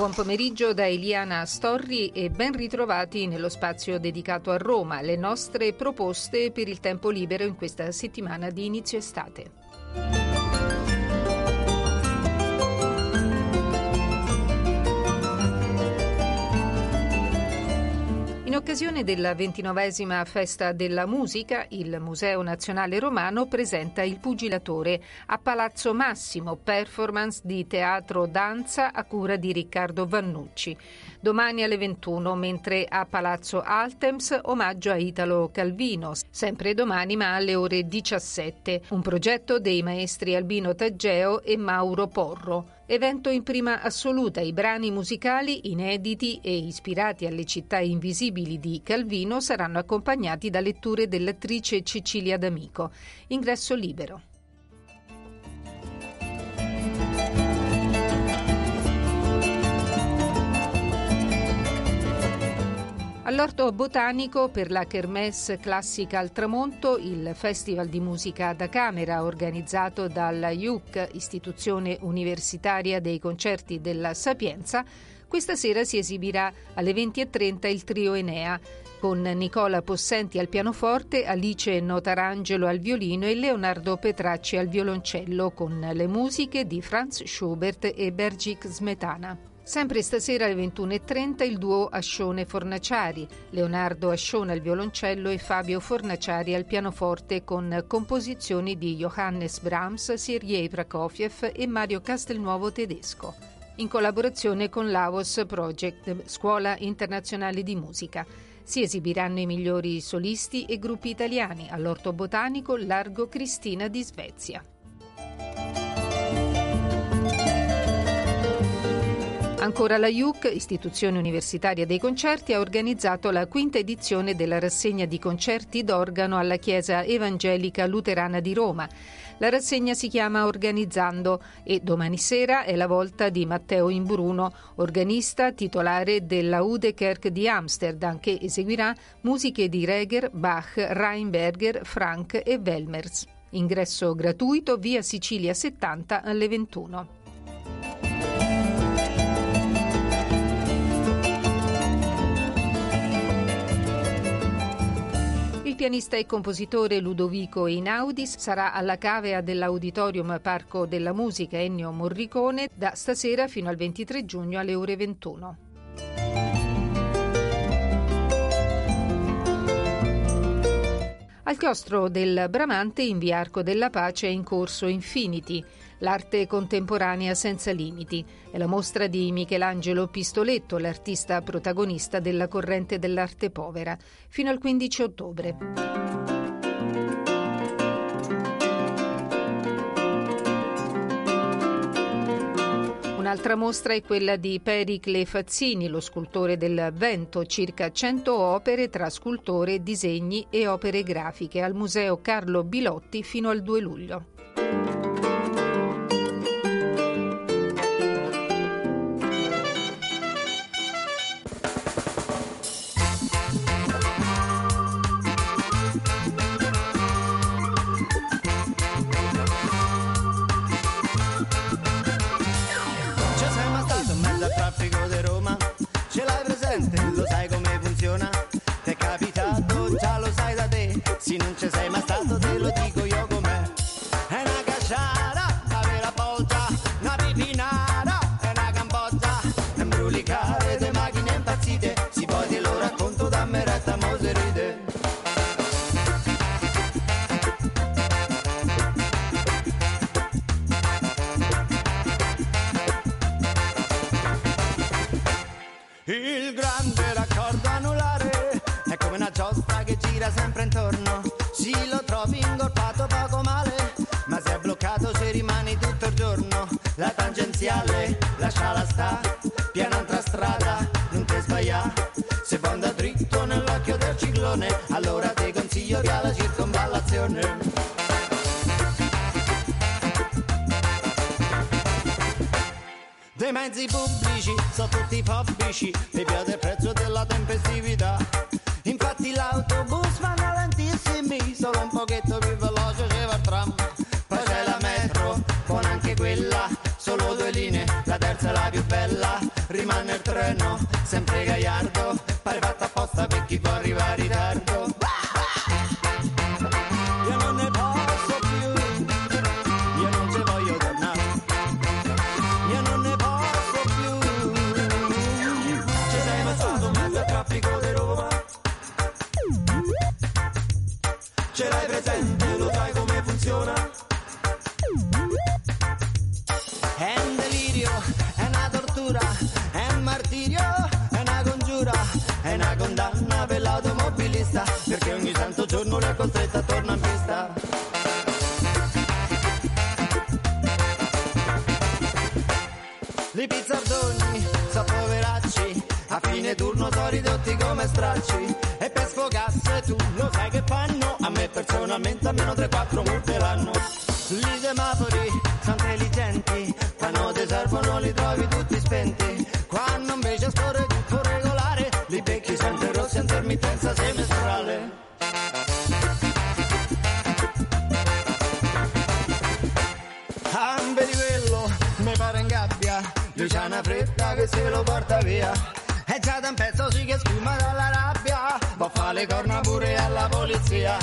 Buon pomeriggio da Eliana Storri e ben ritrovati nello spazio dedicato a Roma, le nostre proposte per il tempo libero in questa settimana di inizio estate. Occasione della ventinovesima festa della musica, il Museo Nazionale Romano presenta Il Pugilatore a Palazzo Massimo, performance di teatro danza a cura di Riccardo Vannucci. Domani alle 21, mentre a Palazzo Altems omaggio a Italo Calvino, sempre domani ma alle ore 17, un progetto dei maestri Albino Taggeo e Mauro Porro. Evento in prima assoluta, i brani musicali inediti e ispirati alle città invisibili di Calvino saranno accompagnati da letture dell'attrice Cecilia D'Amico. Ingresso libero. All'Orto Botanico per la Kermesse Classica al Tramonto, il Festival di Musica da Camera organizzato dalla IUC, Istituzione Universitaria dei Concerti della Sapienza, questa sera si esibirà alle 20.30 il trio Enea, con Nicola Possenti al pianoforte, Alice Notarangelo al violino e Leonardo Petracci al violoncello, con le musiche di Franz Schubert e Bergic Smetana. Sempre stasera alle 21.30 il duo Ascione Fornaciari, Leonardo Ascione al violoncello e Fabio Fornaciari al pianoforte con composizioni di Johannes Brahms, Sergei Prokofiev e Mario Castelnuovo Tedesco, in collaborazione con l'Avos Project, Scuola Internazionale di Musica. Si esibiranno i migliori solisti e gruppi italiani all'Orto Botanico Largo Cristina di Svezia. Ancora la IUC, Istituzione Universitaria dei Concerti, ha organizzato la quinta edizione della rassegna di concerti d'organo alla Chiesa Evangelica Luterana di Roma. La rassegna si chiama Organizzando e domani sera è la volta di Matteo Imbruno, organista titolare della Udekerk di Amsterdam, che eseguirà musiche di Reger, Bach, Reinberger, Frank e Welmers. Ingresso gratuito via Sicilia 70 alle 21. Pianista e compositore Ludovico Inaudis sarà alla cavea dell'Auditorium Parco della Musica Ennio Morricone da stasera fino al 23 giugno alle ore 21. Al chiostro del Bramante in via Arco della Pace è in corso Infinity, l'arte contemporanea senza limiti. È la mostra di Michelangelo Pistoletto, l'artista protagonista della corrente dell'arte povera, fino al 15 ottobre. Un'altra mostra è quella di Pericle Fazzini, lo scultore del vento, circa 100 opere tra scultore, disegni e opere grafiche al Museo Carlo Bilotti fino al 2 luglio. Sempre intorno. Sì, lo trovi ingorpato poco male, ma se è bloccato se rimani tutto il giorno. La tangenziale, lasciala sta, piena altra strada, non ti sbaglia. Se fonda dritto nell'occhio del ciclone, allora ti consiglio via circonvallazione. Dei mezzi pubblici sono tutti fobici, mi piace il prezzo della tempestività. Infatti l'autobus lentissimi, solo un pochetto più veloce c'è il tram. Poi c'è la metro, con anche quella, solo due linee, la terza è la più bella. Rimane il treno, sempre gaiardo, pare fatto apposta per chi può arrivare in ritardo. Per l'automobilista, perché ogni santo giorno l'è costretta a tornare in pista. Li pizzardoni sono poveracci, a fine turno sono ridotti come stracci. E per sfogasse tu lo sai che fanno? A me personalmente almeno 3-4 multe l'anno. Gli semafori sono intelligenti, quando ti servono li trovi tutti spenti. Rossi a intermittenza semestrale. Ah, vedi quello, mi pare in gabbia, una fretta che se lo porta via. E già da un pezzo sì che sfuma dalla rabbia, può fare le corna pure alla polizia.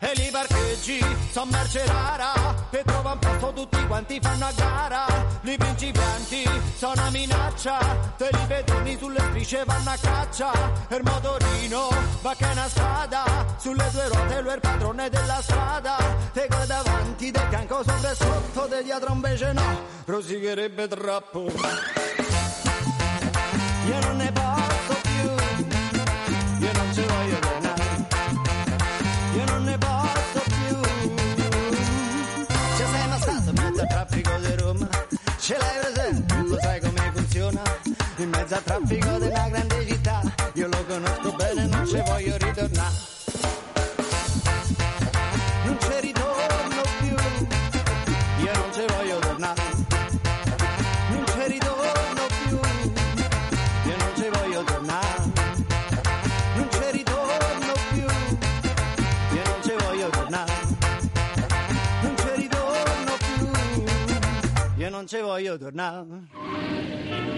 E li parcheggi, son merce rara, per trova un posto tutti quanti fanno a gara. Li principianti sono una minaccia, te li pedoni sulle strisce vanno a caccia. E il motorino va che è una spada, sulle due ruote lui è il padrone della strada. Te guarda davanti, del fianco sopra e sotto, de dietro invece no, prosigherebbe troppo. Io non ne traffico della grande città. Io lo conosco bene, non ci voglio ritornare. Non ci ritorno più. Io non ci voglio tornare. Non ci ritorno più. Io non ci voglio tornare. Non ci ritorno più. Io non ci non ci voglio tornare.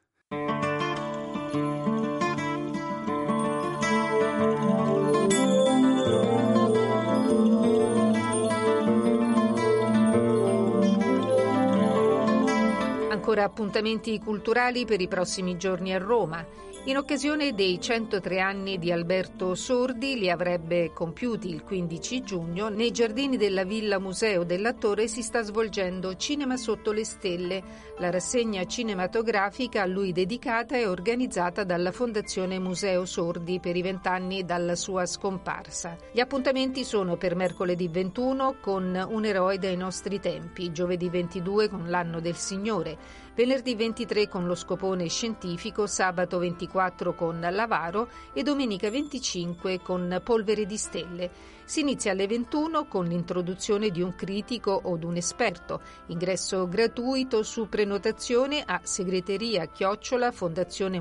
Ancora appuntamenti culturali per i prossimi giorni a Roma. In occasione dei 103 anni di Alberto Sordi, li avrebbe compiuti il 15 giugno, nei giardini della Villa Museo dell'attore si sta svolgendo Cinema sotto le stelle, la rassegna cinematografica a lui dedicata e organizzata dalla Fondazione Museo Sordi per i vent'anni dalla sua scomparsa. Gli appuntamenti sono per mercoledì 21 con Un eroe dei nostri tempi, giovedì 22 con L'anno del Signore, venerdì 23 con lo scopone scientifico, sabato 24 con Lavaro e domenica 25 con Polvere di Stelle. Si inizia alle 21 con l'introduzione di un critico o di un esperto. Ingresso gratuito su prenotazione a segreteria chiocciola fondazione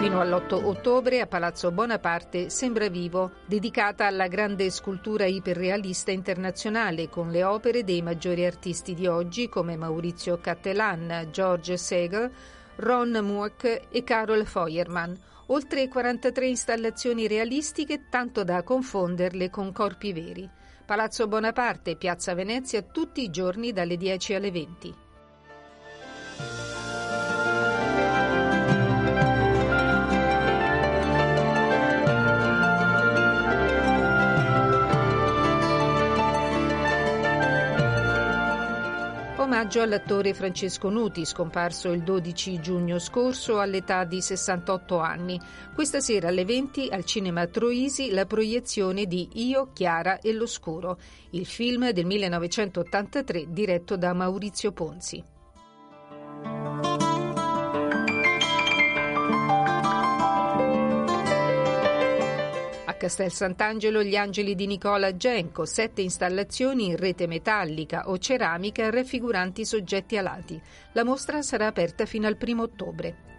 Fino all'8 ottobre a Palazzo Bonaparte Sembra Vivo, dedicata alla grande scultura iperrealista internazionale con le opere dei maggiori artisti di oggi come Maurizio Cattelan, George Segel, Ron Mueck e Carol Feuermann. Oltre 43 installazioni realistiche tanto da confonderle con corpi veri. Palazzo Bonaparte, Piazza Venezia, tutti i giorni dalle 10 alle 20. Omaggio all'attore Francesco Nuti, scomparso il 12 giugno scorso all'età di 68 anni. Questa sera alle 20 al Cinema Troisi la proiezione di Io, Chiara e l'Oscuro, il film del 1983 diretto da Maurizio Ponzi. Castel Sant'Angelo gli angeli di Nicola Genco, sette installazioni in rete metallica o ceramica raffiguranti soggetti alati. La mostra sarà aperta fino al primo ottobre.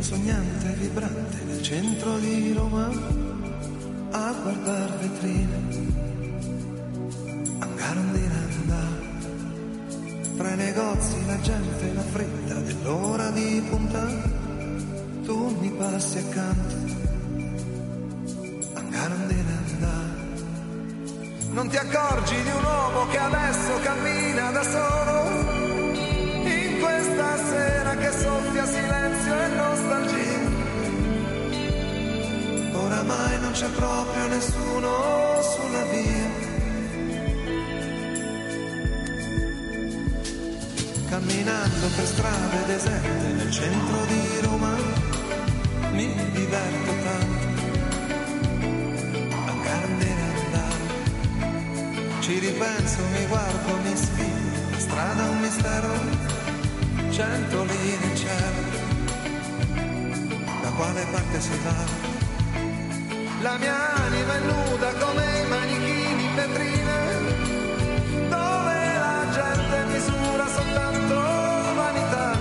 Sognante e vibrante nel centro di Roma a guardar vetrine a Garandinanda tra i negozi la gente la fretta dell'ora di punta tu mi passi accanto a Garandinanda non ti accorgi di un uomo che adesso cammina da solo c'è proprio nessuno sulla via. Camminando per strade deserte nel centro di Roma, mi diverto tanto. A candela andare, ci ripenso, mi guardo, mi sfido, la strada è un mistero cento linee in cielo, da quale parte si va? La mia anima è nuda come i manichini in vetrina, dove la gente misura soltanto vanità.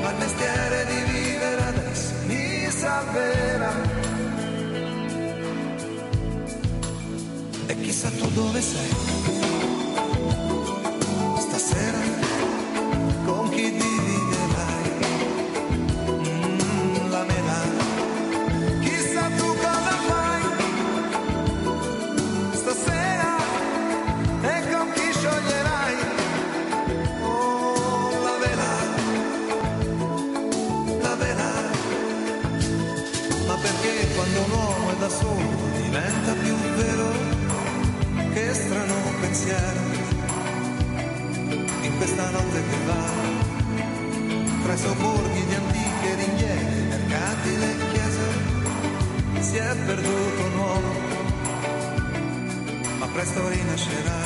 Ma il mestiere di vivere adesso mi salverà. E chissà tu dove sei. Sobborghi di antiche ringhiere, mercati, le chiese si è perduto un uomo ma presto rinascerà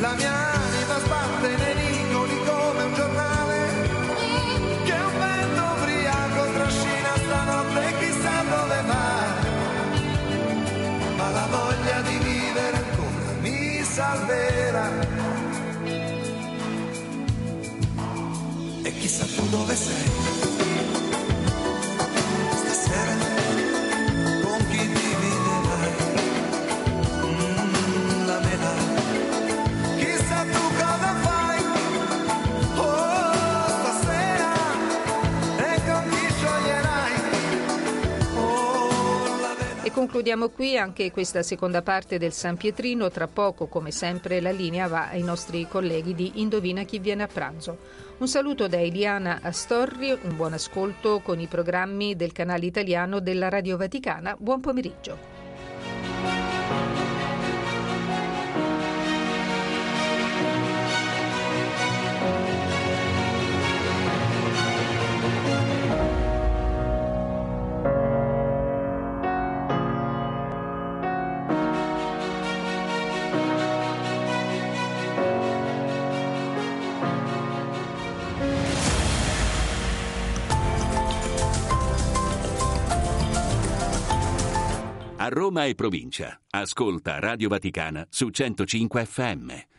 la mia anima sbatte nei vicoli come un giornale che un vento ubriaco trascina stanotte chissà dove va ma la voglia di vivere salverà. Dove sei. Concludiamo qui anche questa seconda parte del San Pietrino. Tra poco, come sempre, la linea va ai nostri colleghi di Indovina chi viene a pranzo. Un saluto da Eliana Astorri, un buon ascolto con i programmi del canale italiano della Radio Vaticana. Buon pomeriggio. Roma e provincia. Ascolta Radio Vaticana su 105 FM.